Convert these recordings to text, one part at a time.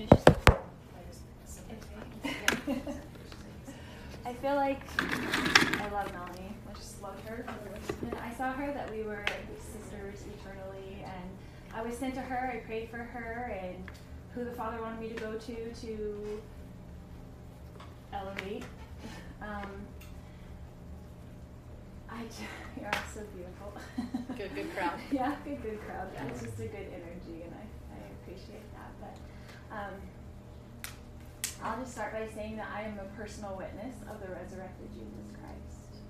I feel like I love Melanie. I just loved her. And I saw her that we were sisters eternally, and I was sent to her. I prayed for her, and who the Father wanted me to go to to elevate. Um, I you're so beautiful. Good, good crowd. yeah, good, good crowd. Yeah, it's just a good energy, and I, I appreciate that. But um, I'll just start by saying that I am a personal witness of the resurrected Jesus Christ.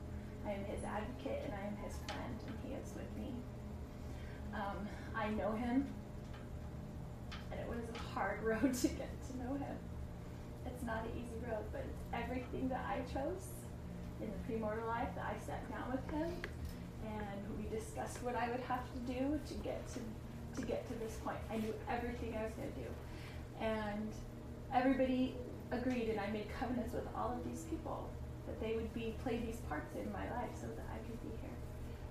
I am his advocate, and I am his friend, and he is with me. Um, I know him, and it was a hard road to get to know him. It's not an easy road, but everything that I chose in the premortal life that I sat down with him and we discussed what I would have to do to get to to get to this point. I knew everything I was going to do, and everybody agreed, and I made covenants with all of these people that they would be play these parts in my life so that I could be here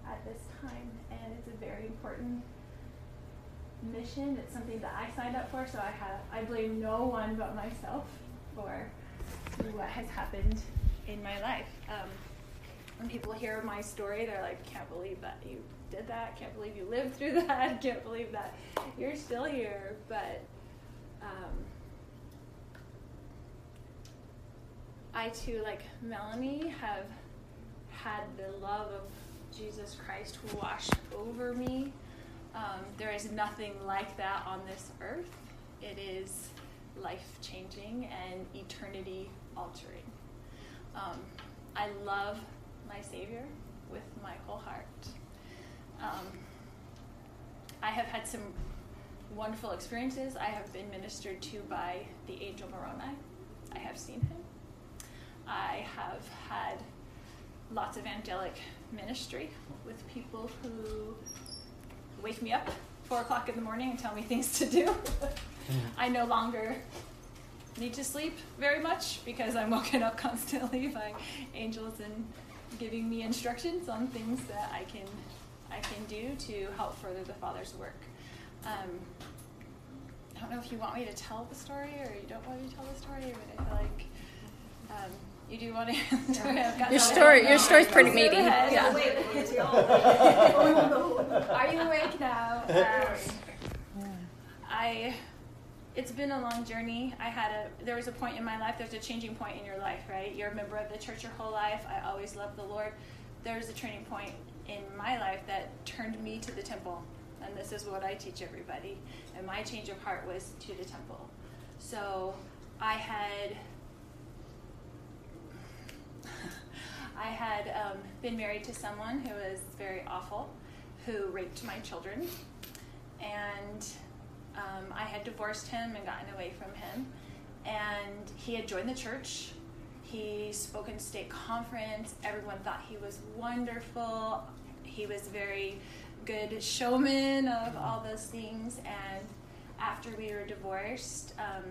at this time. And it's a very important mission. It's something that I signed up for, so I have I blame no one but myself for what has happened in my life. Um, when people hear my story, they're like, can't believe that you did that, can't believe you lived through that, can't believe that you're still here. But um, I too, like Melanie, have had the love of Jesus Christ wash over me. Um, there is nothing like that on this earth. It is life changing and eternity altering. Um, I love my Savior with my whole heart. Um, I have had some wonderful experiences. I have been ministered to by the angel Moroni. I have seen him. I have had lots of angelic ministry with people who wake me up four o'clock in the morning and tell me things to do. I no longer need to sleep very much because I'm woken up constantly by angels and giving me instructions on things that I can I can do to help further the Father's work. Um, I don't know if you want me to tell the story or you don't want me to tell the story, but I feel like um, you do want to. your story, your story's pretty meaty. Yeah. Are you awake now? Um, I it's been a long journey. I had a there was a point in my life. There's a changing point in your life, right? You're a member of the church your whole life. I always loved the Lord. There was a turning point in my life that turned me to the temple, and this is what I teach everybody. And my change of heart was to the temple. So I had I had um, been married to someone who was very awful, who raped my children, and um, I had divorced him and gotten away from him. And he had joined the church. He spoke in state conference. Everyone thought he was wonderful. He was very good showman of all those things. And after we were divorced, um,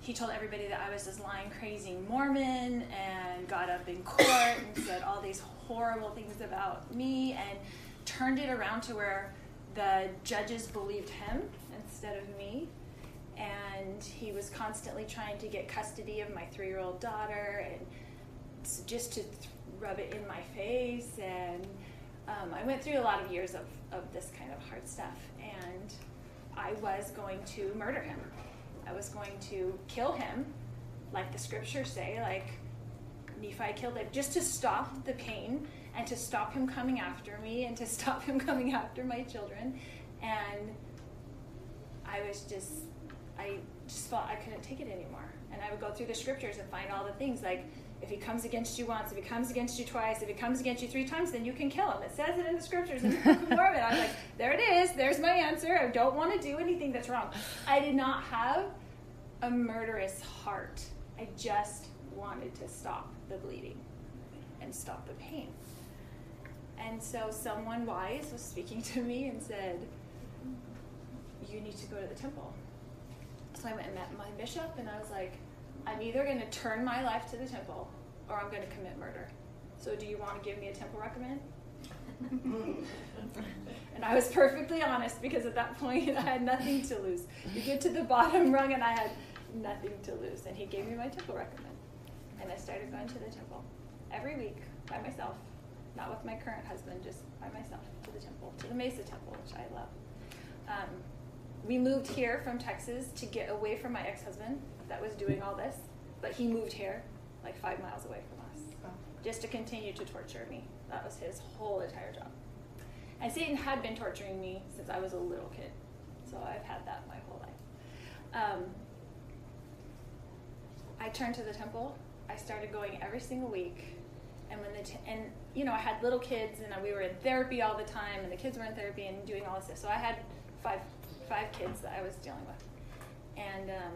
he told everybody that I was this lying, crazy Mormon and got up in court and said all these horrible things about me and turned it around to where the judges believed him instead of me. And he was constantly trying to get custody of my three year old daughter and just to rub it in my face. And um, I went through a lot of years of, of this kind of hard stuff. And I was going to murder him. I was going to kill him, like the scriptures say, like Nephi killed him, just to stop the pain and to stop him coming after me and to stop him coming after my children. And I was just, I just felt I couldn't take it anymore. And I would go through the scriptures and find all the things like, if he comes against you once, if he comes against you twice, if he comes against you three times, then you can kill him. It says it in the scriptures in the Book of Mormon. I'm like, there it is. There's my answer. I don't want to do anything that's wrong. I did not have a murderous heart. I just wanted to stop the bleeding and stop the pain. And so someone wise was speaking to me and said, You need to go to the temple. So I went and met my bishop, and I was like, I'm either going to turn my life to the temple or I'm going to commit murder. So do you want to give me a temple recommend? and I was perfectly honest because at that point I had nothing to lose. You get to the bottom rung and I had nothing to lose. And he gave me my temple recommend. And I started going to the temple every week by myself, not with my current husband, just by myself to the temple, to the Mesa Temple, which I love. Um, we moved here from Texas to get away from my ex husband that was doing all this, but he moved here like five miles away from us just to continue to torture me. That was his whole entire job. And Satan had been torturing me since I was a little kid, so I've had that my whole life. Um, I turned to the temple. I started going every single week, and when the t- and you know I had little kids, and we were in therapy all the time, and the kids were in therapy and doing all this stuff. So I had five five kids that I was dealing with, and um,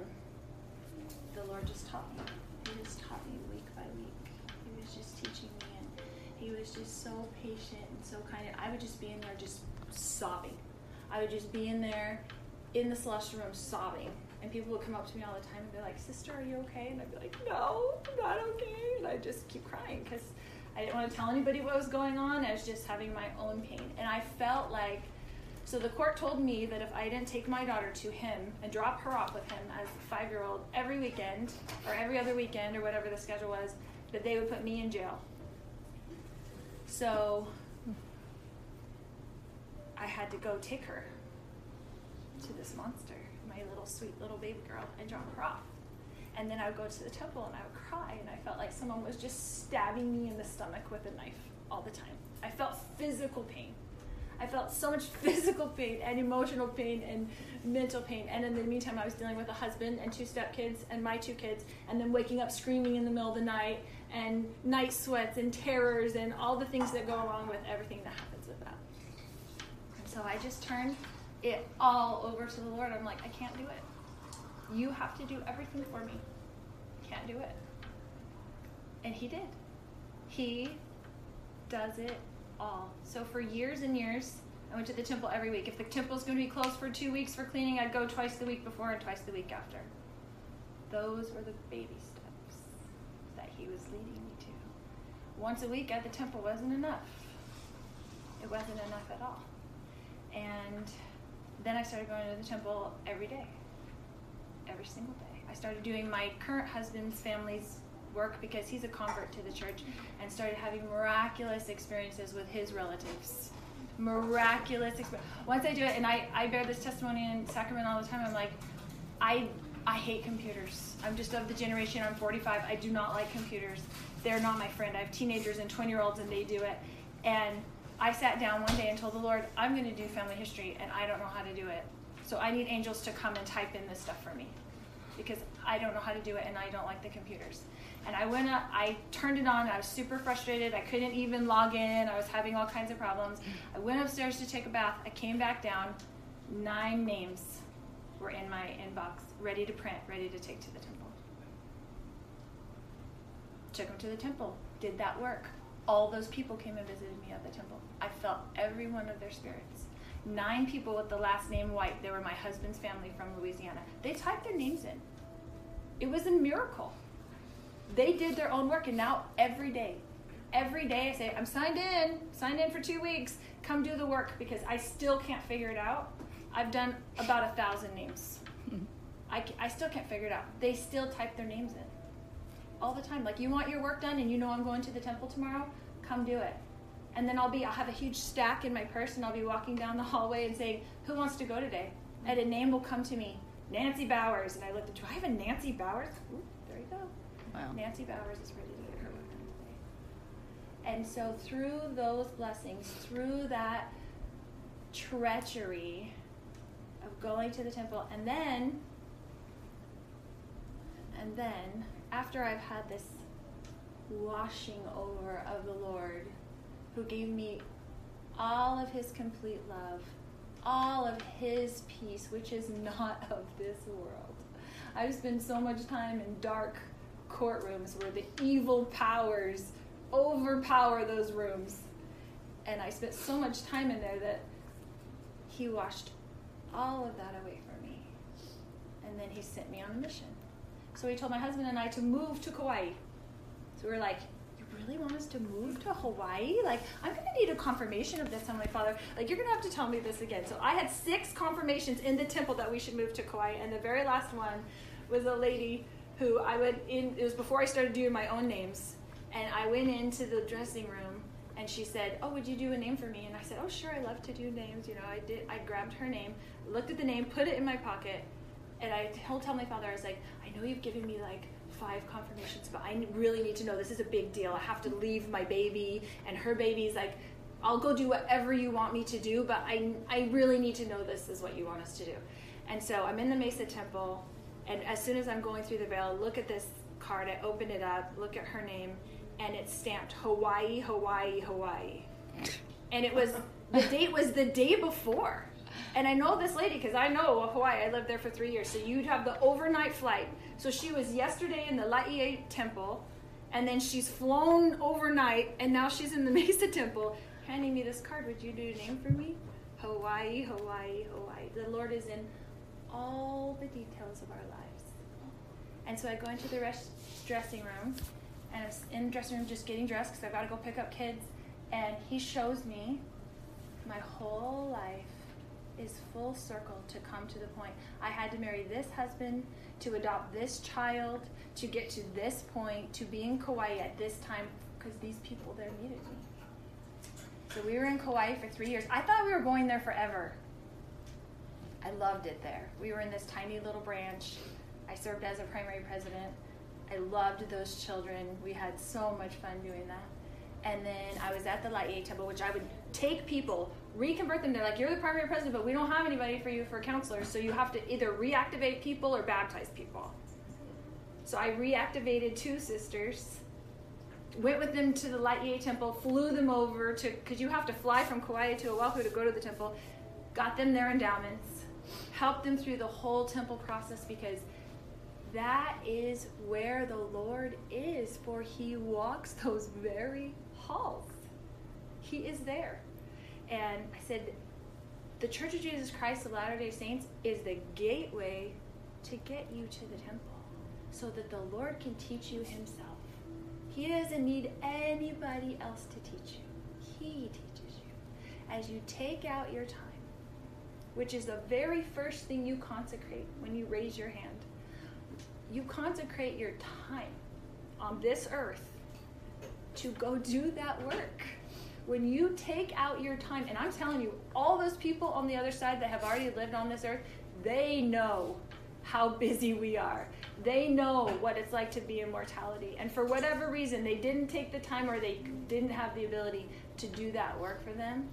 Lord just taught me. He just taught me week by week. He was just teaching me, and He was just so patient and so kind. I would just be in there just sobbing. I would just be in there in the celestial room sobbing. And people would come up to me all the time and be like, Sister, are you okay? And I'd be like, No, I'm not okay. And I'd just keep crying because I didn't want to tell anybody what was going on. I was just having my own pain. And I felt like so the court told me that if I didn't take my daughter to him and drop her off with him as a five year old every weekend or every other weekend or whatever the schedule was, that they would put me in jail. So I had to go take her to this monster, my little sweet little baby girl, and drop her off. And then I would go to the temple and I would cry, and I felt like someone was just stabbing me in the stomach with a knife all the time. I felt physical pain. I felt so much physical pain and emotional pain and mental pain. And in the meantime, I was dealing with a husband and two stepkids and my two kids, and then waking up screaming in the middle of the night and night sweats and terrors and all the things that go along with everything that happens with that. And so I just turned it all over to the Lord. I'm like, I can't do it. You have to do everything for me. Can't do it. And He did. He does it all. So for years and years, I went to the temple every week. If the temple's going to be closed for two weeks for cleaning, I'd go twice the week before and twice the week after. Those were the baby steps that he was leading me to. Once a week at the temple wasn't enough. It wasn't enough at all. And then I started going to the temple every day, every single day. I started doing my current husband's family's work because he's a convert to the church and started having miraculous experiences with his relatives. Miraculous experience. Once I do it, and I, I bear this testimony in Sacramento all the time, I'm like, I I hate computers. I'm just of the generation, I'm 45, I do not like computers. They're not my friend. I have teenagers and 20 year olds and they do it. And I sat down one day and told the Lord, I'm going to do family history and I don't know how to do it. So I need angels to come and type in this stuff for me because I don't know how to do it and I don't like the computers. And I went up, I turned it on, I was super frustrated. I couldn't even log in, I was having all kinds of problems. I went upstairs to take a bath, I came back down, nine names were in my inbox, ready to print, ready to take to the temple. Took them to the temple, did that work. All those people came and visited me at the temple. I felt every one of their spirits. Nine people with the last name White, they were my husband's family from Louisiana. They typed their names in. It was a miracle. They did their own work and now every day every day i say i'm signed in signed in for two weeks. Come do the work because i still can't figure it out. I've done about a thousand names. I, I still can't figure it out. They still type their names in all the time. Like you want your work done and you know i'm going to the temple tomorrow? Come do it and then i'll be i'll have a huge stack in my purse and i'll be walking down the hallway and saying who wants to go today? And a name will come to me nancy bowers. And i look at do i have a nancy bowers? Ooh, there you go. Wow. Nancy Bowers is ready to get her done today. And so through those blessings, through that treachery of going to the temple, and then, and then, after I've had this washing over of the Lord, who gave me all of his complete love, all of his peace, which is not of this world. I've spent so much time in dark courtrooms where the evil powers overpower those rooms. And I spent so much time in there that he washed all of that away from me. And then he sent me on a mission. So he told my husband and I to move to Kauai. So we were like, really want us to move to Hawaii? Like, I'm going to need a confirmation of this, Heavenly Father. Like, you're going to have to tell me this again. So I had six confirmations in the temple that we should move to Kauai, and the very last one was a lady who I went in, it was before I started doing my own names, and I went into the dressing room and she said, "Oh, would you do a name for me?" And I said, "Oh, sure. I love to do names. You know, I did. I grabbed her name, looked at the name, put it in my pocket, and I told my father, I was like, I know you've given me like five confirmations, but I really need to know. This is a big deal. I have to leave my baby and her baby's like, I'll go do whatever you want me to do, but I, I really need to know this is what you want us to do. And so I'm in the Mesa Temple, and as soon as I'm going through the veil, look at this card. I open it up, look at her name, and it's stamped Hawaii, Hawaii, Hawaii. And it was the date was the day before. And I know this lady because I know Hawaii. I lived there for three years. So you'd have the overnight flight. So she was yesterday in the Laie temple, and then she's flown overnight, and now she's in the Mesa temple, handing me this card. Would you do a name for me? Hawaii, Hawaii, Hawaii. The Lord is in all the details of our lives. And so I go into the rest, dressing room, and I'm in the dressing room just getting dressed because I've got to go pick up kids. And he shows me my whole life is full circle to come to the point. I had to marry this husband, to adopt this child, to get to this point, to be in Kauai at this time, because these people there needed me. So we were in Kauai for three years. I thought we were going there forever. I loved it there. We were in this tiny little branch. I served as a primary president. I loved those children. We had so much fun doing that. And then I was at the Laie Temple, which I would take people, reconvert them. They're like, you're the primary president, but we don't have anybody for you for counselors, so you have to either reactivate people or baptize people. So I reactivated two sisters, went with them to the Laie Temple, flew them over to, because you have to fly from Kauai to Oahu to go to the temple, got them their endowments, helped them through the whole temple process because that is where the Lord is, for He walks those very halls. He is there. And I said, the Church of Jesus Christ of Latter day Saints is the gateway to get you to the temple so that the Lord can teach you Himself. He doesn't need anybody else to teach you, He teaches you. As you take out your time, which is the very first thing you consecrate when you raise your hand, you consecrate your time on this earth to go do that work. When you take out your time, and I'm telling you, all those people on the other side that have already lived on this earth, they know how busy we are. They know what it's like to be in mortality. And for whatever reason, they didn't take the time or they didn't have the ability to do that work for them.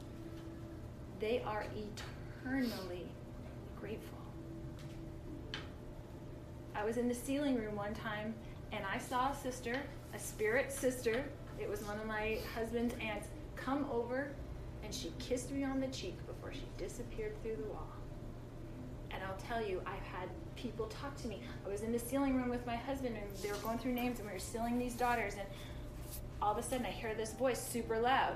They are eternally grateful. I was in the sealing room one time and I saw a sister, a spirit sister. It was one of my husband's aunts come over and she kissed me on the cheek before she disappeared through the wall. And I'll tell you, I've had people talk to me. I was in the sealing room with my husband and they were going through names and we were sealing these daughters and all of a sudden I hear this voice super loud,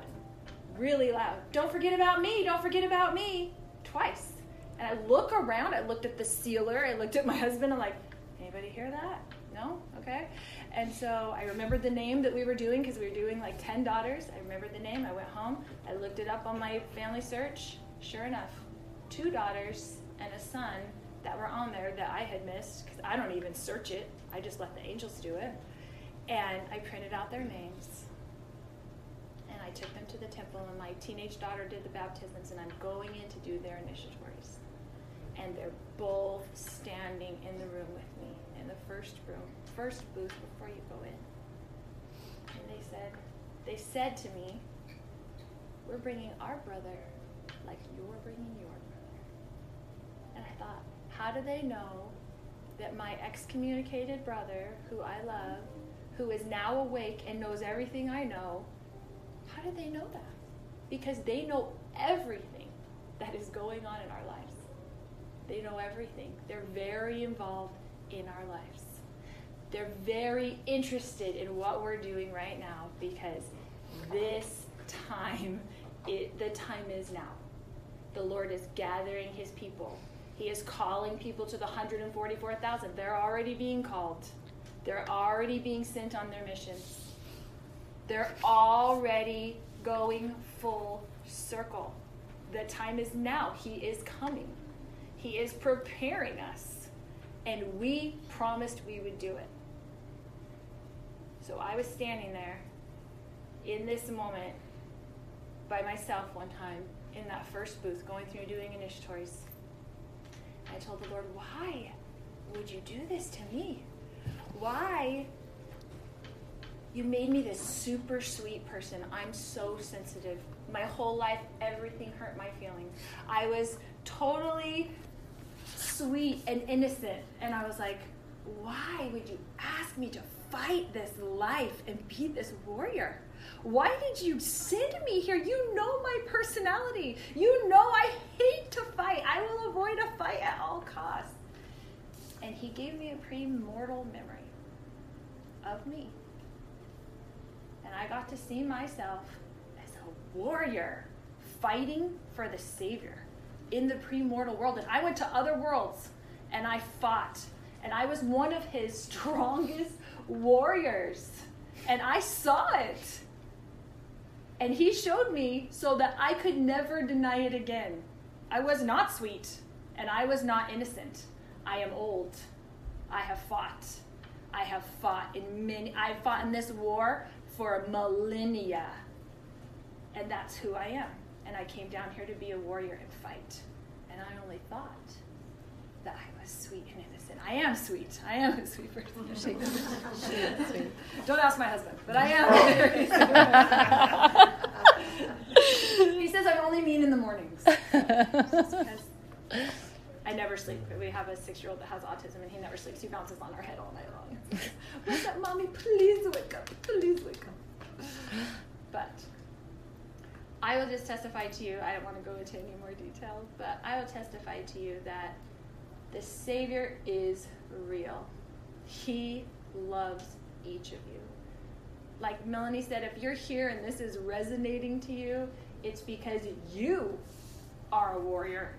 really loud. Don't forget about me, don't forget about me. Twice. And I look around, I looked at the sealer, I looked at my husband, I'm like, anybody hear that? No? Okay. And so I remembered the name that we were doing because we were doing like 10 daughters. I remembered the name. I went home. I looked it up on my family search. Sure enough, two daughters and a son that were on there that I had missed because I don't even search it. I just let the angels do it. And I printed out their names. And I took them to the temple, and my teenage daughter did the baptisms, and I'm going in to do their initiatories. And they're both standing in the room with me in the first room, first booth before you go in. And they said, they said to me, we're bringing our brother like you're bringing your brother. And I thought, how do they know that my excommunicated brother, who I love, who is now awake and knows everything I know, how do they know that? Because they know everything that is going on in our lives. They know everything. They're very involved in our lives. They're very interested in what we're doing right now because this time, it, the time is now. The Lord is gathering his people. He is calling people to the 144,000. They're already being called. They're already being sent on their missions. They're already going full circle. The time is now. He is coming. He is preparing us. And we promised we would do it. So I was standing there in this moment by myself one time in that first booth going through doing initiatories. I told the Lord, why would you do this to me? Why? You made me this super sweet person. I'm so sensitive. My whole life, everything hurt my feelings. I was totally sweet and innocent. And I was like, why would you ask me to fight this life and be this warrior? Why did you send me here? You know my personality. You know I hate to fight. I will avoid a fight at all costs. And he gave me a premortal memory of me. And I got to see myself as a warrior fighting for the Savior in the premortal world. And I went to other worlds and I fought. And I was one of his strongest warriors. And I saw it. And he showed me so that I could never deny it again. I was not sweet and I was not innocent. I am old. I have fought. I have fought in many I fought in this war for millennia. And that's who I am. And I came down here to be a warrior and fight. And I only thought that I was sweet and innocent. I am sweet. I am a sweet person. Don't ask my husband, but I am. he says I'm only mean in the mornings. I never sleep. We have a six year old that has autism and he never sleeps. He bounces on our head all night long. What's up, mommy? Please wake up. Please wake up. But I will just testify to you. I don't want to go into any more details, but I will testify to you that the Savior is real. He loves each of you. Like Melanie said, if you're here and this is resonating to you, it's because you are a warrior.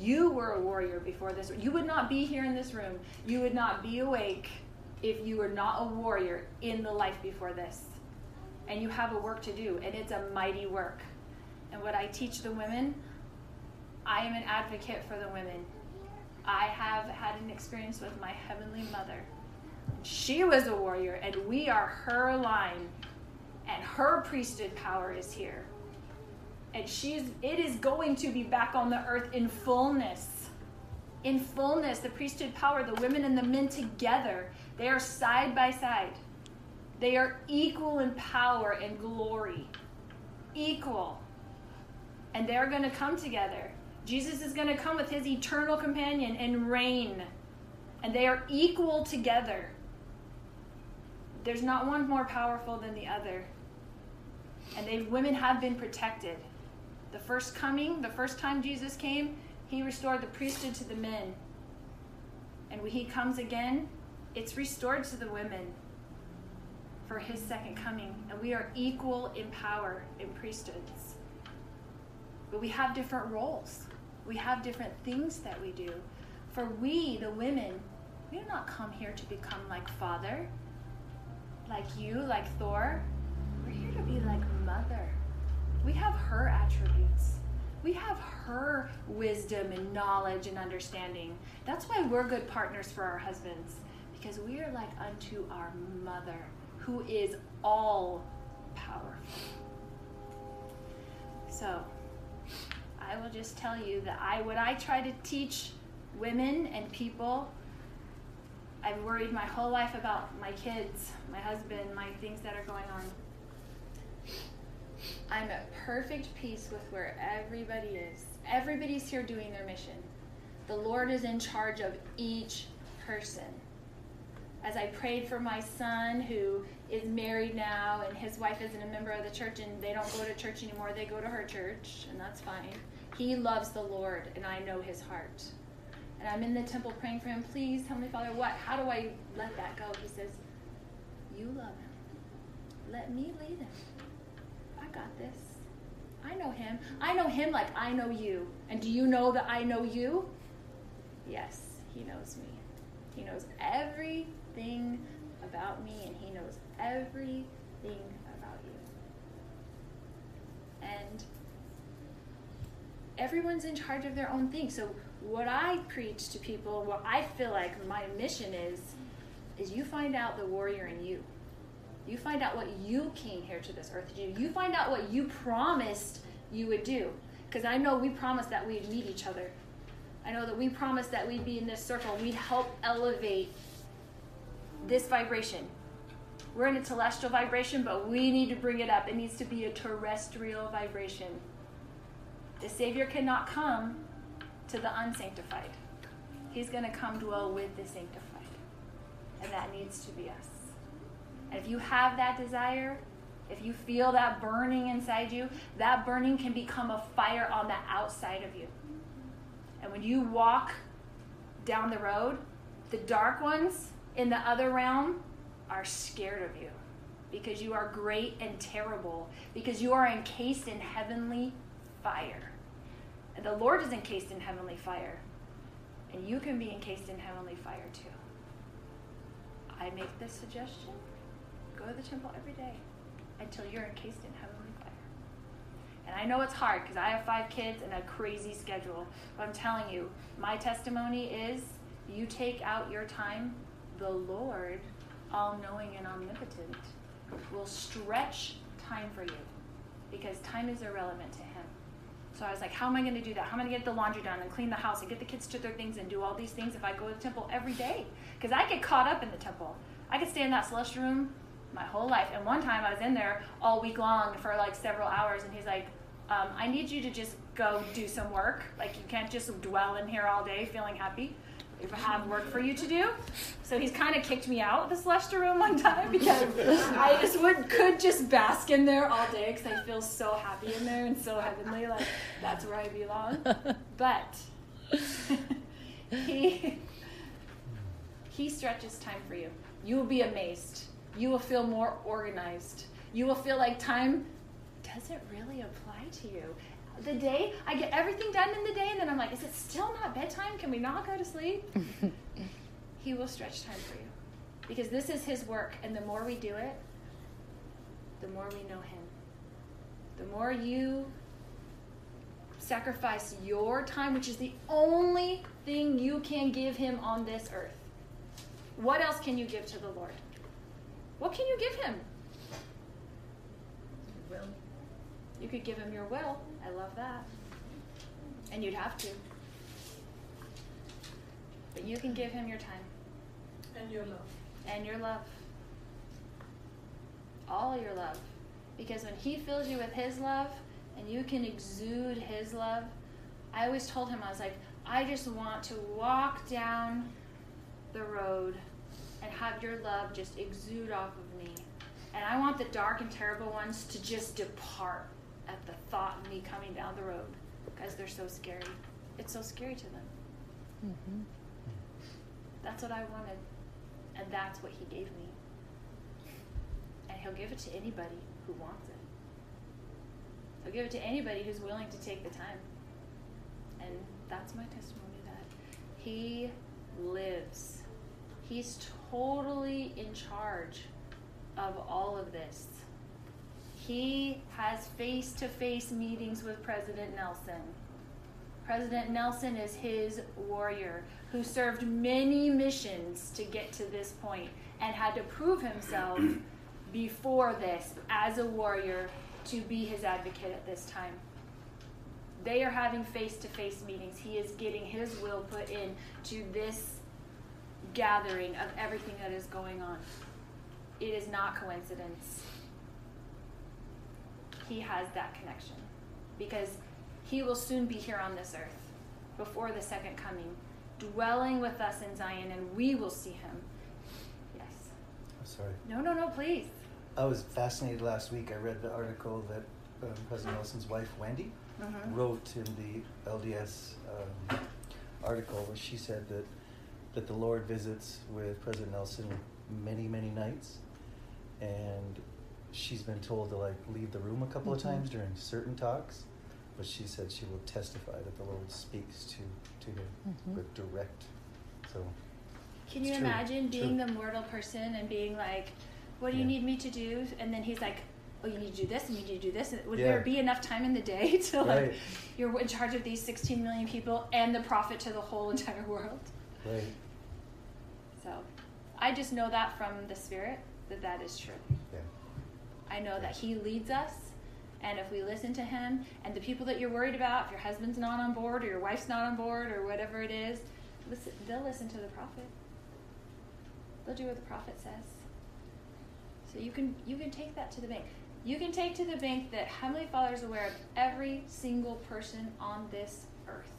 You were a warrior before this. You would not be here in this room. You would not be awake if you were not a warrior in the life before this. And you have a work to do, and it's a mighty work. And what I teach the women, I am an advocate for the women. I have had an experience with my Heavenly Mother. She was a warrior, and we are her line, and her priesthood power is here. And she's it is going to be back on the earth in fullness. In fullness the priesthood power the women and the men together they are side by side. They are equal in power and glory. Equal. And they're going to come together jesus is going to come with his eternal companion and reign and they are equal together there's not one more powerful than the other and they women have been protected the first coming, the first time Jesus came, he restored the priesthood to the men. And when he comes again, it's restored to the women for his second coming. And we are equal in power in priesthoods. But we have different roles, we have different things that we do. For we, the women, we do not come here to become like Father, like you, like Thor. We're here to be like Mother we have her attributes. We have her wisdom and knowledge and understanding. That's why we're good partners for our husbands, because we are like unto our mother, who is all powerful. So, I will just tell you that I what I try to teach women and people I've worried my whole life about my kids, my husband, my things that are going on. I'm at perfect peace with where everybody is. Everybody's here doing their mission. The Lord is in charge of each person. As I prayed for my son who is married now and his wife isn't a member of the church and they don't go to church anymore, they go to her church, and that's fine. He loves the Lord, and I know his heart. And I'm in the temple praying for him, please, Heavenly Father, what? How do I let that go? He says, You love him. Let me lead him I got this. I know him. I know him like I know you. And do you know that I know you? Yes, he knows me. He knows everything about me, and he knows everything about you. And everyone's in charge of their own thing. So what I preach to people, what I feel like my mission is, is you find out the warrior in you. You find out what you came here to this earth to do. You find out what you promised you would do. Because I know we promised that we'd meet each other. I know that we promised that we'd be in this circle. We'd help elevate this vibration. We're in a celestial vibration, but we need to bring it up. It needs to be a terrestrial vibration. The Savior cannot come to the unsanctified. He's going to come dwell with the sanctified. And that needs to be us. And if you have that desire, if you feel that burning inside you, that burning can become a fire on the outside of you. And when you walk down the road, the dark ones in the other realm are scared of you because you are great and terrible, because you are encased in heavenly fire. And the Lord is encased in heavenly fire. And you can be encased in heavenly fire too. I make this suggestion go to the temple every day until you're encased in heavenly fire. And I know it's hard because I have five kids and a crazy schedule. But I'm telling you, my testimony is you take out your time, the Lord, all knowing and omnipotent, will stretch time for you because time is irrelevant to Him. So I was like, how am I going to do that? How am I going to get the laundry done and clean the house and get the kids to their things and do all these things if I go to the temple every day? Because I get caught up in the temple. I could stay in that celestial room my whole life. And one time I was in there all week long for like several hours, and he's like, um, I need you to just go do some work. Like, you can't just dwell in here all day feeling happy. Have work for you to do. So he's kind of kicked me out of the celestial room one time because I just would could just bask in there all day because I feel so happy in there and so heavenly. Like that's where I belong. But he he stretches time for you. You will be amazed. You will feel more organized. You will feel like time doesn't really apply to you the day. I get everything done in the day, and then I'm like, is it still not bedtime? Can we not go to sleep? he will stretch time for you because this is his work, and the more we do it, the more we know him. The more you sacrifice your time, which is the only thing you can give him on this earth. What else can you give to the Lord? What can you give him? Will. You could give him your will. I love that. And you'd have to. But you can give him your time And your love. and your love. All your love. Because when he fills you with his love and you can exude his love, I always told him, I was like, I just want to walk down the road and have your love just exude off of me. And I want the dark and terrible ones to just depart at the thought me coming down the road because they're so scary. It's so scary to them. Mm-hmm. That's what I wanted. And that's what he gave me. And he'll give it to anybody who wants it. He'll give it to anybody who's willing to take the time. And that's my testimony that he lives. He's totally in charge of all of this. He has face to face meetings with President Nelson. President Nelson is his warrior who served many missions to get to this point and had to prove himself before this as a warrior to be his advocate at this time. They are having face to face meetings. He is getting his will put in to this gathering of everything that is going on. It is not coincidence. He has that connection because he will soon be here on this earth before the second coming, dwelling with us in Zion, and we will see him. Yes. I'm sorry. No, no, no, please. I was fascinated last week. I read the article that um, President Nelson's wife, Wendy, Mhm. wrote in the LDS um, article where she said that, that the Lord visits with President Nelson many, many nights. And she's been told to like leave the room a couple Mhm. of times during certain talks. But she said she will testify that the Lord speaks to, to him Mhm. with direct. So Can you true, imagine being true. the mortal person and being like, What do you Yeah. need me to do? And then he's like, oh, you need to do this and you need to do this. Would Yeah. there be enough time in the day to like, Right. you're in charge of these 16 million people and the prophet to the whole entire world? Right. So I just know that from the Spirit that that is true. I know that He leads us, and if we listen to Him, and the people that you're worried about, if your husband's not on board or your wife's not on board or whatever it is, listen, they'll listen to the prophet. They'll do what the prophet says. So you can you can take that to the bank. You can take to the bank that Heavenly Father is aware of every single person on this earth.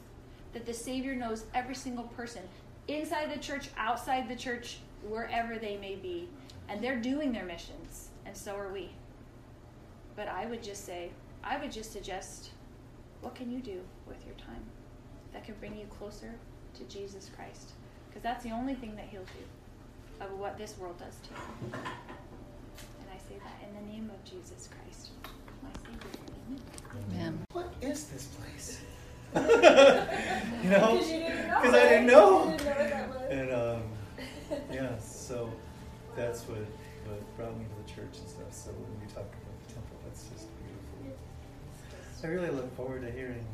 That the Savior knows every single person inside the church, outside the church, wherever they may be. And they're doing their missions, and so are we. But I would just say, I would just suggest what can you do with your time that can bring you closer to Jesus Christ? Because that's the only thing that He'll do of what this world does to you. And I say that in the name of Jesus Christ, my Savior. Amen. Amen. What is this place? you know? Because you didn't know. Because I didn't know. You didn't know what that was. And um, yeah, so that's what what brought me to the church and stuff. So when you talk about the temple, that's just beautiful. I really look forward to hearing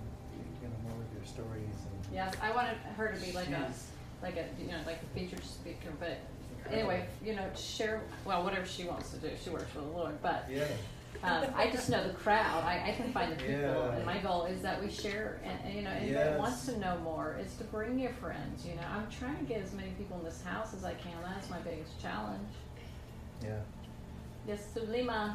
you know more of your stories and Yes, I wanted her to be like a, like a, you know, like a featured speaker, but anyway, you know, share, well, whatever she wants to do, she works for the Lord, but, yeah. um, I just know the crowd, I, I can find the people, Yeah. and my goal is that we share, and, and, you know, anybody Yes. wants to know more, is to bring your friends, you know, I'm trying to get as many people in this house as I can, that's my biggest challenge. Yeah. Yes, Sulima,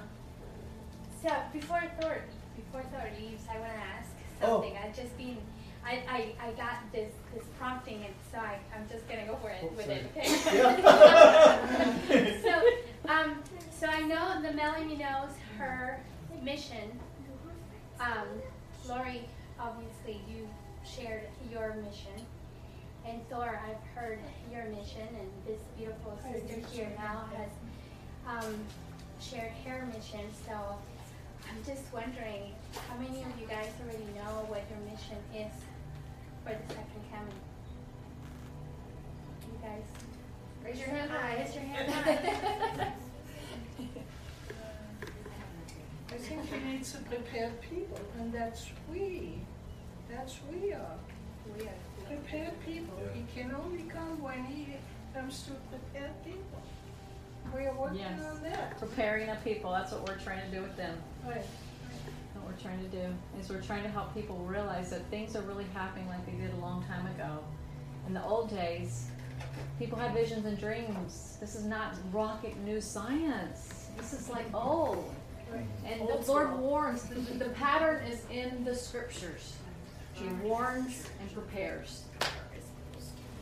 So before Thor, before Thor leaves, I want to ask Oh. something. I've just been, I, I, I got this this prompting, and so I, I'm just gonna go for it Oh, with sorry. it. Okay. Yeah. so, um, so I know that Melanie knows her mission. Um, Lori, obviously, you shared your mission. And Thor, I've heard your mission, and this beautiful sister here now has um, shared hair mission. So I'm just wondering, how many of you guys already know what your mission is for the second coming? You guys, raise your hand high. Raise your hand high. I think he needs to prepare people, and that's we. That's we are. We are prepared people. Yeah. He can only come when he comes to prepare people. We are working Yes. on that. preparing a people, that's what we're trying to do with them. Right. What we're trying to do is we're trying to help people realize that things are really happening like they did a long time ago. In the old days, people had visions and dreams. This is not rocket new science. This is like old. Right. And Old the Lord school. warns, the, the pattern is in the scriptures. He warns and prepares.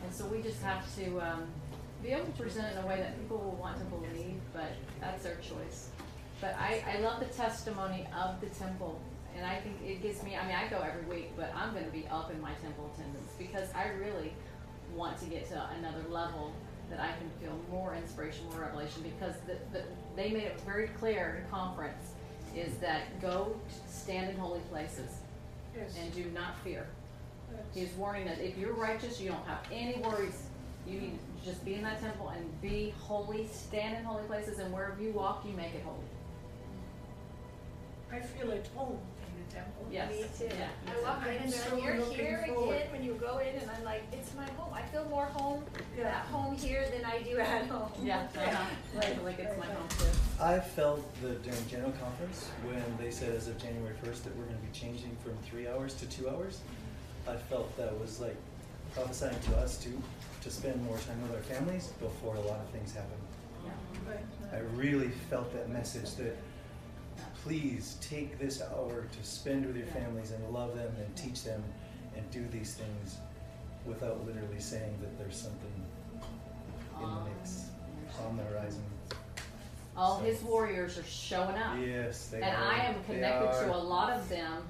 And so we just have to um, be able to present it in a way that people will want to believe, but that's their choice. But I, I love the testimony of the temple. And I think it gives me, I mean, I go every week, but I'm going to be up in my temple attendance because I really want to get to another level that I can feel more inspiration, more revelation because the, the, they made it very clear in conference is that go stand in holy places Yes. and do not fear. Yes. He's warning that if you're righteous, you don't have any worries. You need to just be in that temple and be holy, stand in holy places, and wherever you walk, you make it holy. I feel at home in the temple. Yes. Me too. Yeah. I walk in and so you're looking here forward. again when you go in, and I'm like, it's my home. I feel more home Yeah. at home here than I do at home. Yeah, uh-huh. I feel like it's my home too. I felt that during general conference, when they said as of January first that we're gonna be changing from three hours to two hours, I felt that was like prophesying to us too, to spend more time with our families before a lot of things happen. Yeah. I really felt that message that please take this hour to spend with your families and love them and teach them and do these things without literally saying that there's something in the mix on the horizon. All his warriors are showing up. Yes, they are and are. I am connected to a lot of them.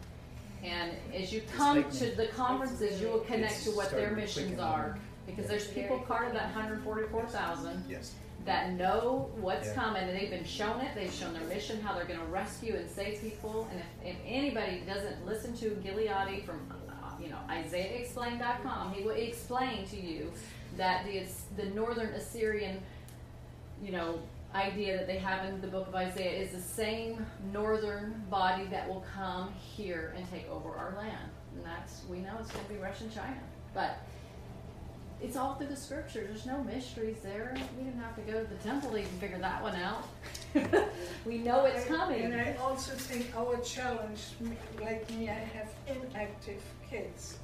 And as you come to the conferences, you will connect to what their missions are. Because there's people part of that 144,000 Yes. that know what's Yeah. coming and they've been shown it. They've shown their mission, how they're going to rescue and save people. And if, if anybody doesn't listen to Gileadi from, uh, you know, IsaiahExplained.com, he will explain to you that the the northern Assyrian, you know, idea that they have in the book of Isaiah is the same northern body that will come here and take over our land. And that's, we know it's going to be Russia and China. But it's all through the scriptures. There's no mysteries there. We didn't have to go to the temple to even figure that one out. we know it's coming. And I also think our challenge, like me, I have inactive kids.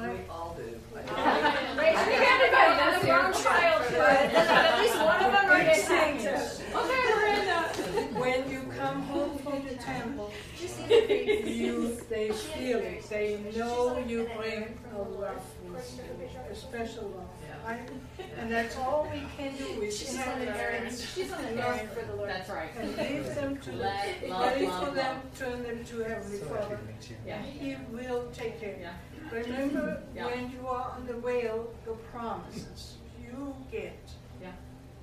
But We all do. Raise your hand if you have a grown child who at least one of them are inactive. Okay, Miranda. when you come home from the temple, you see the face? you, they feel it, they know you bring a love with a special love. Right? And that's all we can do is She's on have the it errand. She's on the errand for the Lord. That's right. and leave them to the, Let love, ready love, for them, turn them to Heavenly So Father. to. Yeah. He will take care. Yeah. Remember, Yeah. when you are on the whale, the promises you get Yeah.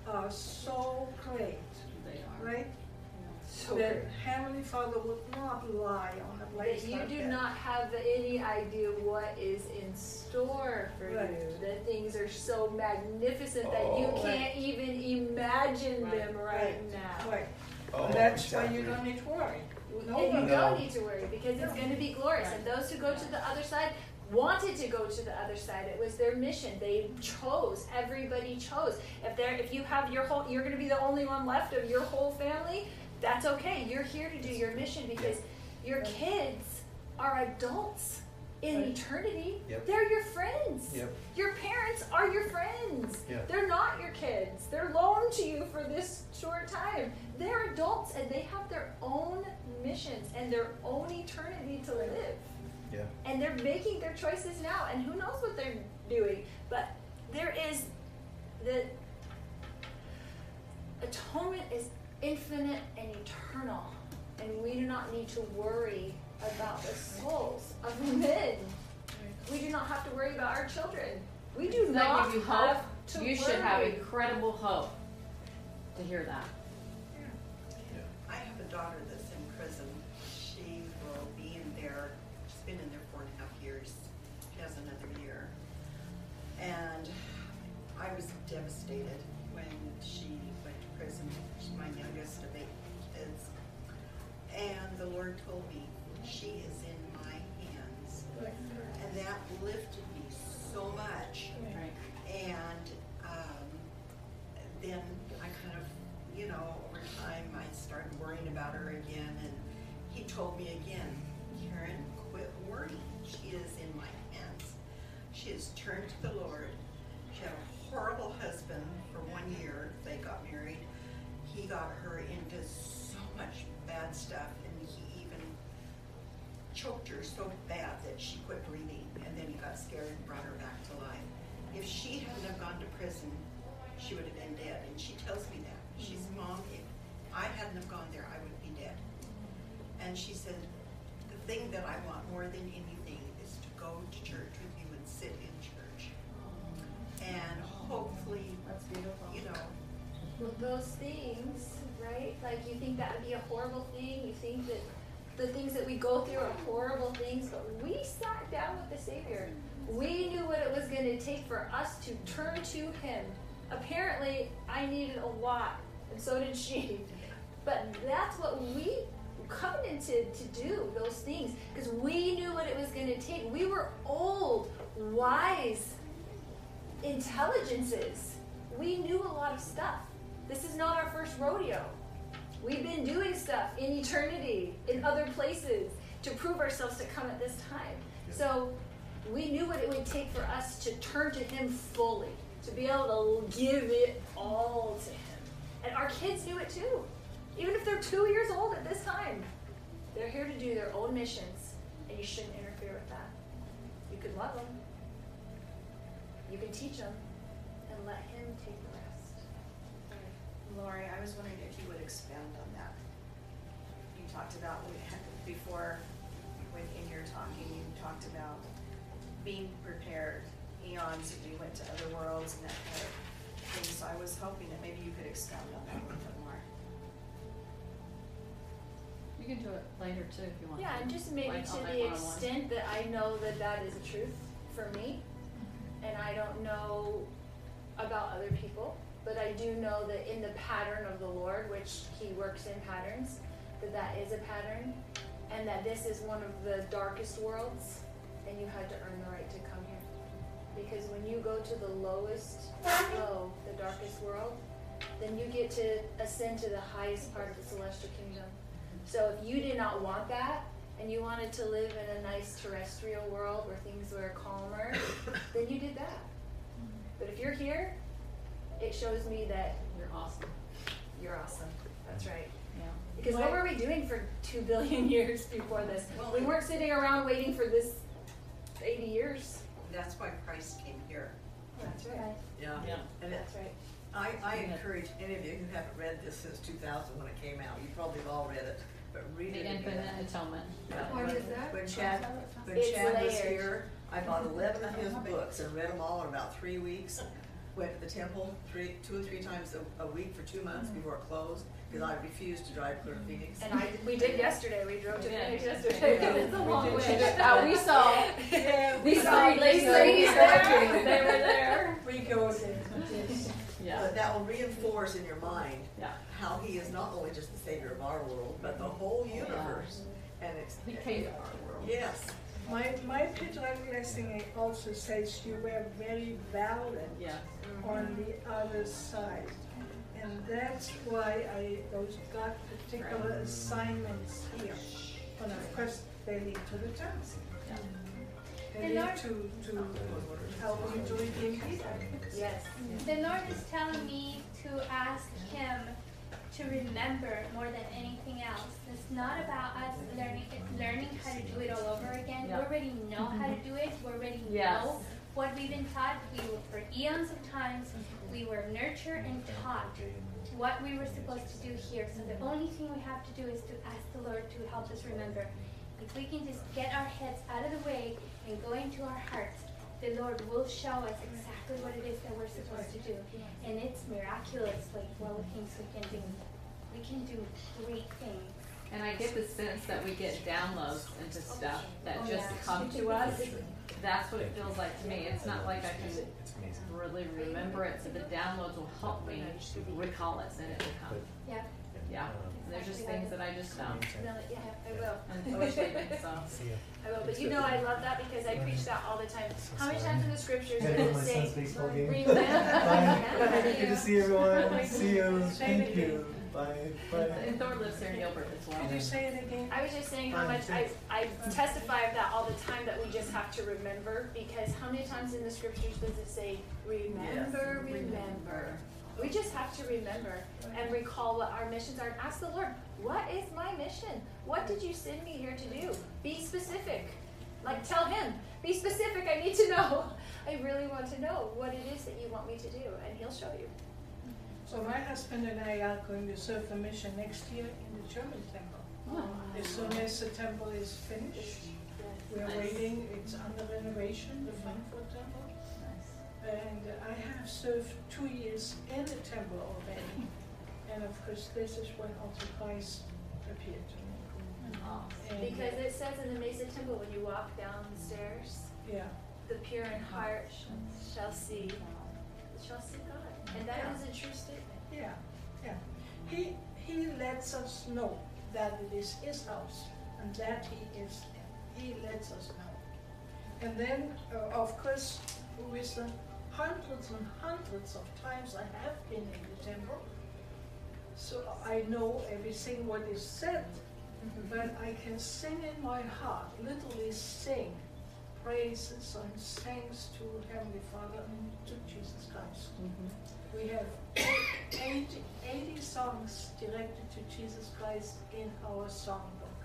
are so great, They are. right? So That great. Heavenly Father would not lie on a that place you like do that. not have any idea what is in store for Right. you. That things are so magnificent that you Oh. can't even imagine Right. them right, Right. now. Right, Oh, that's why you don't need to worry. And No, you but- don't need to worry because it's going to be glorious. And those who go to the other side wanted to go to the other side. It was their mission. They chose. Everybody chose. If there, if you have your whole, you're going to be the only one left of your whole family. That's okay. You're here to do your mission because your kids are adults in Right. eternity. Yep. They're your friends. Yep. Your parents are your friends. Yeah. They're not your kids. They're loaned to you for this short time. They're adults and they have their own missions and their own eternity to live. Yeah. And they're making their choices now, and who knows what they're doing. But there is the atonement is infinite and eternal, and we do not need to worry about the souls of men. We do not have to worry about our children. We do Does that not give you have hope? to You should have incredible hope to hear that. I have a daughter that's devastated when she went to prison. She's my youngest of eight kids. And the Lord told me, she is in my hands. And that lifted me so much. And um, then I kind of, you know, over time, I started worrying about her again. And he told me again, Karen, quit worrying. She is in my hands. She has turned to the Lord. She had a horrible husband for one year. They got married. He got her into so much bad stuff, and he even choked her so bad that she quit breathing, and then he got scared and brought her back to life. If she hadn't have gone to prison, she would have been dead, and she tells me that. She's mm-hmm. mom. If I hadn't have gone there, I would be dead. And she said, the thing that I want more than anything is to go to church with you and sit in church, and hopefully, That's beautiful. you know, Well, those things, right? Like you think that would be a horrible thing. You think that the things that we go through are horrible things, but we sat down with the Savior. We knew what it was going to take for us to turn to Him. Apparently, I needed a lot, and so did she. But that's what we covenanted to do, those things, because we knew what it was going to take. We were old, wise intelligences. We knew a lot of stuff. This is not our first rodeo. We've been doing stuff in eternity, in other places, to prove ourselves to come at this time. So we knew what it would take for us to turn to Him fully, to be able to give it all to Him. And our kids knew it too. Even if they're two years old at this time, they're here to do their own missions, and you shouldn't interfere with that. You can love them, you can teach them, and let Him take the rest. Lori, I was wondering if you would expand on that. You talked about, before, when, in your talking, you talked about being prepared, eons that you went to other worlds and that kind of thing. So I was hoping that maybe you could expound on that a little bit more. You can do it later too if you want. Yeah, and just maybe Like to the extent that I know that that is a truth for me, and I don't know about other people, but I do know that in the pattern of the Lord, which He works in patterns, that that is a pattern, and that this is one of the darkest worlds, and you had to earn the right to come here. Because when you go to the lowest low, the darkest world, then you get to ascend to the highest part of the celestial kingdom. So if you did not want that, and you wanted to live in a nice terrestrial world where things were calmer, then you did that. But if you're here, it shows me that You're awesome. you're awesome. That's right. Yeah. Because what were we doing for two billion years before this? We weren't sitting around waiting for this 80 years. That's why Christ came here. That's right. Yeah. Yeah. And That's right. I, I encourage any of you who haven't read this since two thousand when it came out, you probably have all read it, but read The it infinite again. atonement. Yeah, What that? When Chad, when It's Chad was layered. here, I bought eleven of his books and read them all in about three weeks. Went to the temple three, two or three times a, a week for two months mm-hmm. before it closed, because I refused to drive clear to Phoenix. And I, we did yesterday. We drove to Yeah. Phoenix yesterday. Yeah. It's a We long did way. yesterday. Uh, we saw Yeah, these saw three ladies ladies there. there. They were there. we go there. Yeah. But that will reinforce in your mind Yeah. how he is not only just the savior of our world, but the whole universe. And it's. He came to our world. Yes. My, my patriarchal blessing also says you were very valid Yeah. on the other side. And that's why I, those got particular assignments here. And of course, they lead to the church. They And lead Lord- to, to help you to redeem people. Yes. The Lord is telling me to ask Him to remember more than anything else. It's not about us learning, it's learning how to do it all over again. We already know how to do it. We already Yes. know what we've been taught. We for eons of times, we were nurtured and taught what we were supposed to do here. So the only thing we have to do is to ask the Lord to help us remember. If we can just get our heads out of the way and go into our hearts, the Lord will show us exactly what it is that we're supposed to do. And it's miraculous, like what things we can do. We can do great things. And I get the sense that we get downloads into stuff that Oh, just come to us. That's what it feels like to me. It's not like I can really remember it, so the downloads will help me recall it and it will come. Yeah. Yeah. And there's just things that I just um, know. No, yeah, I will. And so it's so. I will. But you know, I love that because I preach that all the time. How many times in the scriptures does Gotta it to say, son's baseball game. remember? Bye. Good to see everyone. See you. Thank you. Bye. Bye. And Thor lives here in Gilbert as well. Could you say it again? I was just saying how much I, I testify of that all the time that we just have to remember because how many times in the scriptures does it say, remember, remember? We just have to remember and recall what our missions are and ask the Lord, what is my mission? What did you send me here to do? Be specific. Like tell him, be specific, I need to know. I really want to know what it is that you want me to do and he'll show you. So my husband and I are going to serve the mission next year in the German temple. Oh. As soon as the temple is finished, we are waiting, it's under renovation, the Frankfurt temple. And I have served two years in the temple already. And of course, this is when also Christ appeared to me. And, Because it says in the Mesa Temple, when you walk down the stairs, Yeah, the pure in heart shall see, shall see God. And that is a true statement. yeah, yeah. He, he lets us know that it is his house and that he is. He lets us know. And then, uh, of course, with the hundreds and hundreds of times I have been in the temple, so I know everything what is said, but I can sing in my heart, literally sing praises and thanks to Heavenly Father and to Jesus Christ. Mhm. We have 80, 80 songs directed to Jesus Christ in our songbook.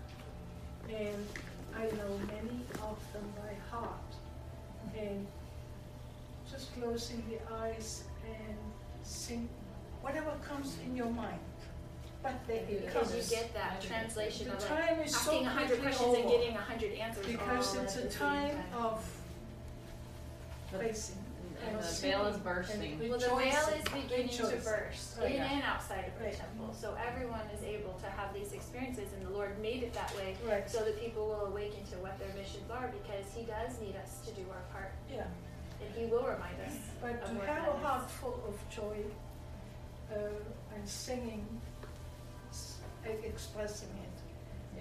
And I know many of them by heart. And just closing the eyes and sing whatever comes in your mind. But it Because you get that translation The of time like is asking hundred quickly questions and getting a hundred answers Because it's a time of praising. And and the veil is bursting. Well, the veil is beginning to burst Right. in and outside of the Right. temple. So everyone is able to have these experiences and the Lord made it that way Right. so that people will awaken to what their missions are because He does need us to do our part Yeah. and He will remind us But of to where have that a is. heart full of joy uh, and singing, s- expressing it.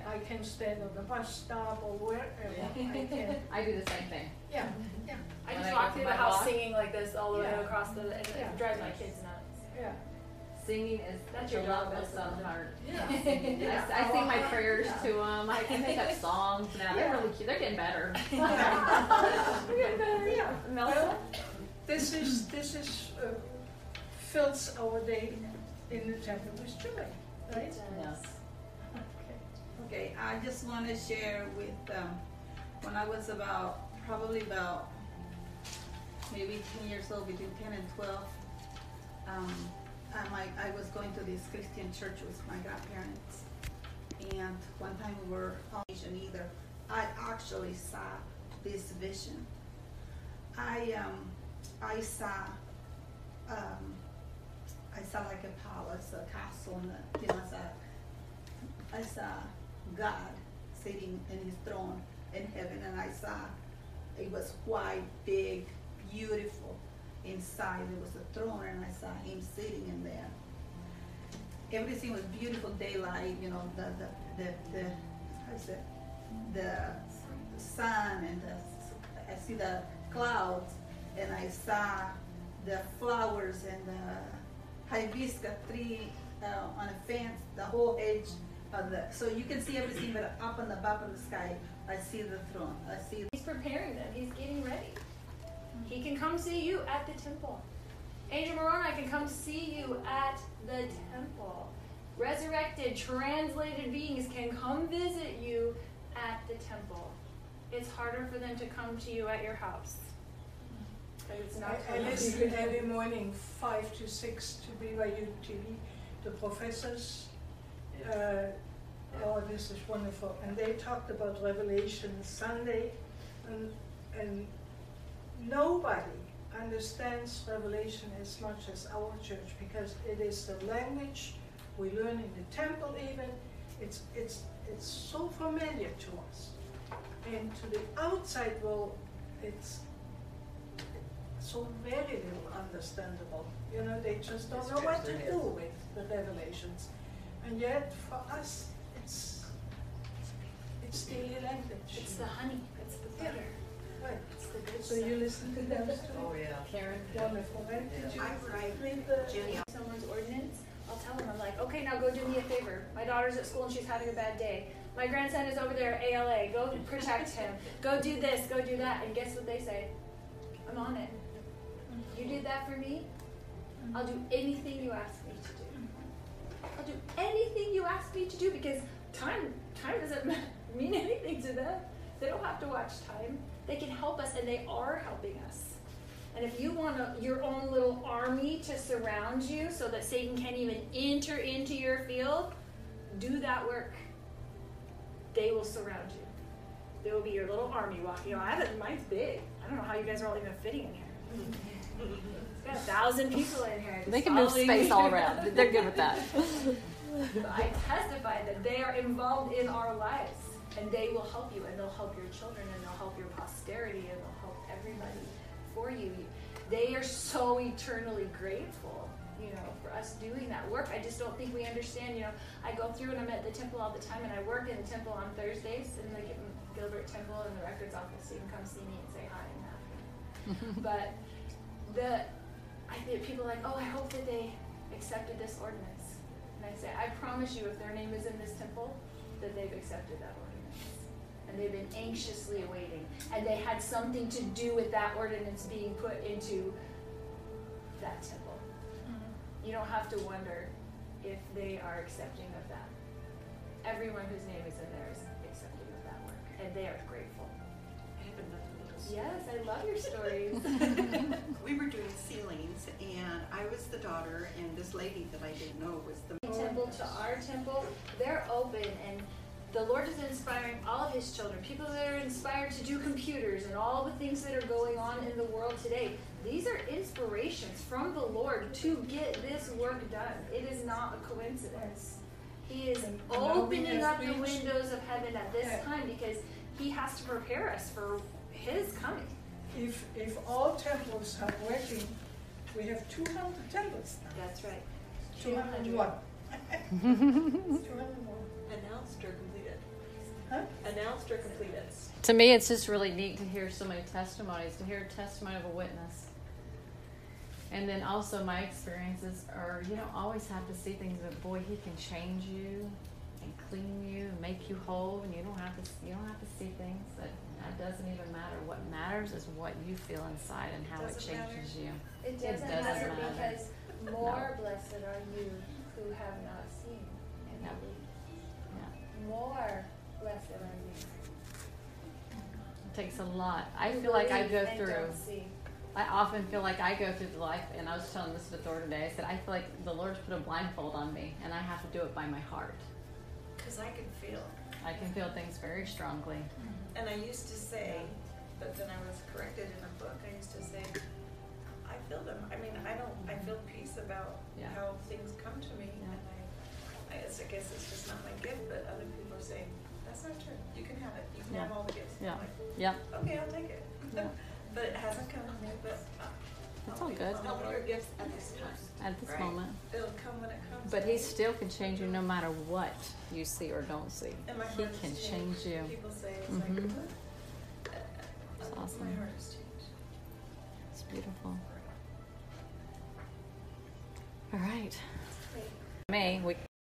Yeah. I can stand on the bus stop or wherever I can. I do the same thing. Yeah, yeah, I When just I walk through for the my house walk. singing like this all the way Yeah. across the, and Yeah. it drives my kids nuts. yeah. Singing is That's the your job, love of that's some the- heart. Yeah. I, Yeah. I sing my prayers yeah. to them. I can make up songs now. They're really cute. They're getting better. Yeah. Melissa? Well, this is, this is, uh, fills our day in the temple with joy, right? yes. Okay. I just want to share with, um, when I was about, probably about maybe ten years old, between ten and twelve, um, I, I was going to this Christian church with my grandparents. And one time we were on either, I actually saw this vision. I, um, I saw, um, I saw like a palace, a castle, and a, you know, I saw I saw God sitting in his throne in heaven, and I saw it was white, big, beautiful. Inside there was a throne, and I saw him sitting in there. Everything was beautiful, daylight, you know, the the the, the how is it? The sun and the I see the clouds, and I saw the flowers and the hibiscus tree uh, on a fence, the whole edge of the, so you can see everything, but up on the top of the sky, I see the throne, I see. He's preparing them. He's getting ready. He can come see you at the temple. Angel Moroni I can come see you at the temple. Resurrected, translated beings can come visit you at the temple. It's harder for them to come to you at your house. But it's not I, I listen every morning, five to six, to BYU TV, the professors. Uh, oh, this is wonderful. And they talked about Revelation Sunday, and, and nobody understands Revelation as much as our church because it is the language we learn in the temple, even. It's, it's, it's so familiar to us. And to the outside world, it's so very little understandable. You know, they just don't know what to do with the revelations. And yet, for us, it's it's daily language. It's the honey. It's the butter. right. It's the good So stuff. you listen to them too. Oh, yeah. Karen. Wonderful, right? Did you I write, read the? Jenny, someone's ordinance, I'll tell them, I'm like, okay, now go do me a favor. My daughter's at school and she's having a bad day. My grandson is over there at ALA. Go protect him. Go do this, go do that. And guess what they say? I'm on it. You did that for me. I'll do anything you ask me to do. I'll do anything you ask me to do because time time doesn't mean anything to them. They don't have to watch time. They can help us and they are helping us. And if you want a, your own little army to surround you so that Satan can't even enter into your field, do that work. They will surround you. They will be your little army walking. You know, I have it, mine's big. I don't know how you guys are all even fitting in here. It's got a thousand people in here. They can move space all around. They're good with that. I testify that they are involved in our lives and they will help you and they'll help your children and they'll help your posterity and they'll help everybody for you. They are so eternally grateful, you know, for us doing that work. I just don't think we understand, you know, I go through and I'm at the temple all the time and I work in the temple on Thursdays in the Gilbert Temple in the records office so you can come see me and say hi and laugh. but the I think people are like, oh, I hope that they accepted this ordinance. And I say, I promise you, if their name is in this temple, that they've accepted that ordinance. And they've been anxiously awaiting. And they had something to do with that ordinance being put into that temple. Mm-hmm. You don't have to wonder if they are accepting of that. Everyone whose name is in there is accepting of that work. And they are grateful. Yes, I love your stories. We were doing sealings, and I was the daughter, and this lady that I didn't know was the. temple to our temple, they're open and the Lord is inspiring all of his children, people that are inspired to do computers and all the things that are going on in the world today. These are inspirations from the Lord to get this work done. It is not a coincidence. He is And now we opening up the windows of heaven at this time because he has to prepare us for his coming. If, if all temples are working, we have two hundred temples now. That's right. Two hundred and one. Two hundred and one. Announced or completed? Huh? Announced or completed? To me, it's just really neat to hear so many testimonies, to hear a testimony of a witness. And then also my experiences are you don't always have to see things, but boy, he can change you and clean you and make you whole, and you don't have to you don't have to see things. That that doesn't even matter. What matters is what you feel inside and how it Doesn't matter. changes you. It It doesn't doesn't matter matter. because more blessed are you who have not seen and believe. Yeah. More blessed are you. It takes a lot. I feel like I go through. I often feel like I go through the life, and I was telling this to Thor today. I said I feel like the Lord's put a blindfold on me, and I have to do it by my heart. Cause I can feel, I can feel things very strongly. and I used to say, but then I was corrected in a book, I used to say, I feel them, I mean, I don't, I feel peace about Yeah. how things come to me, Yeah. and I, I guess, I guess it's just not my gift, but other people are saying, that's not true, you can have it, you can Yeah. have all the gifts. Yeah. like, Yep. Okay, I'll take it. Yeah. But it hasn't come to me, but. Uh, It's all good. Help your gifts at this time. At this Right. moment. It'll come when it comes. But He still can change you no matter what you see or don't see. And my He can change you. People say it's Mhm. like, uh, It's uh, awesome. My heart has changed. It's beautiful. All right. May we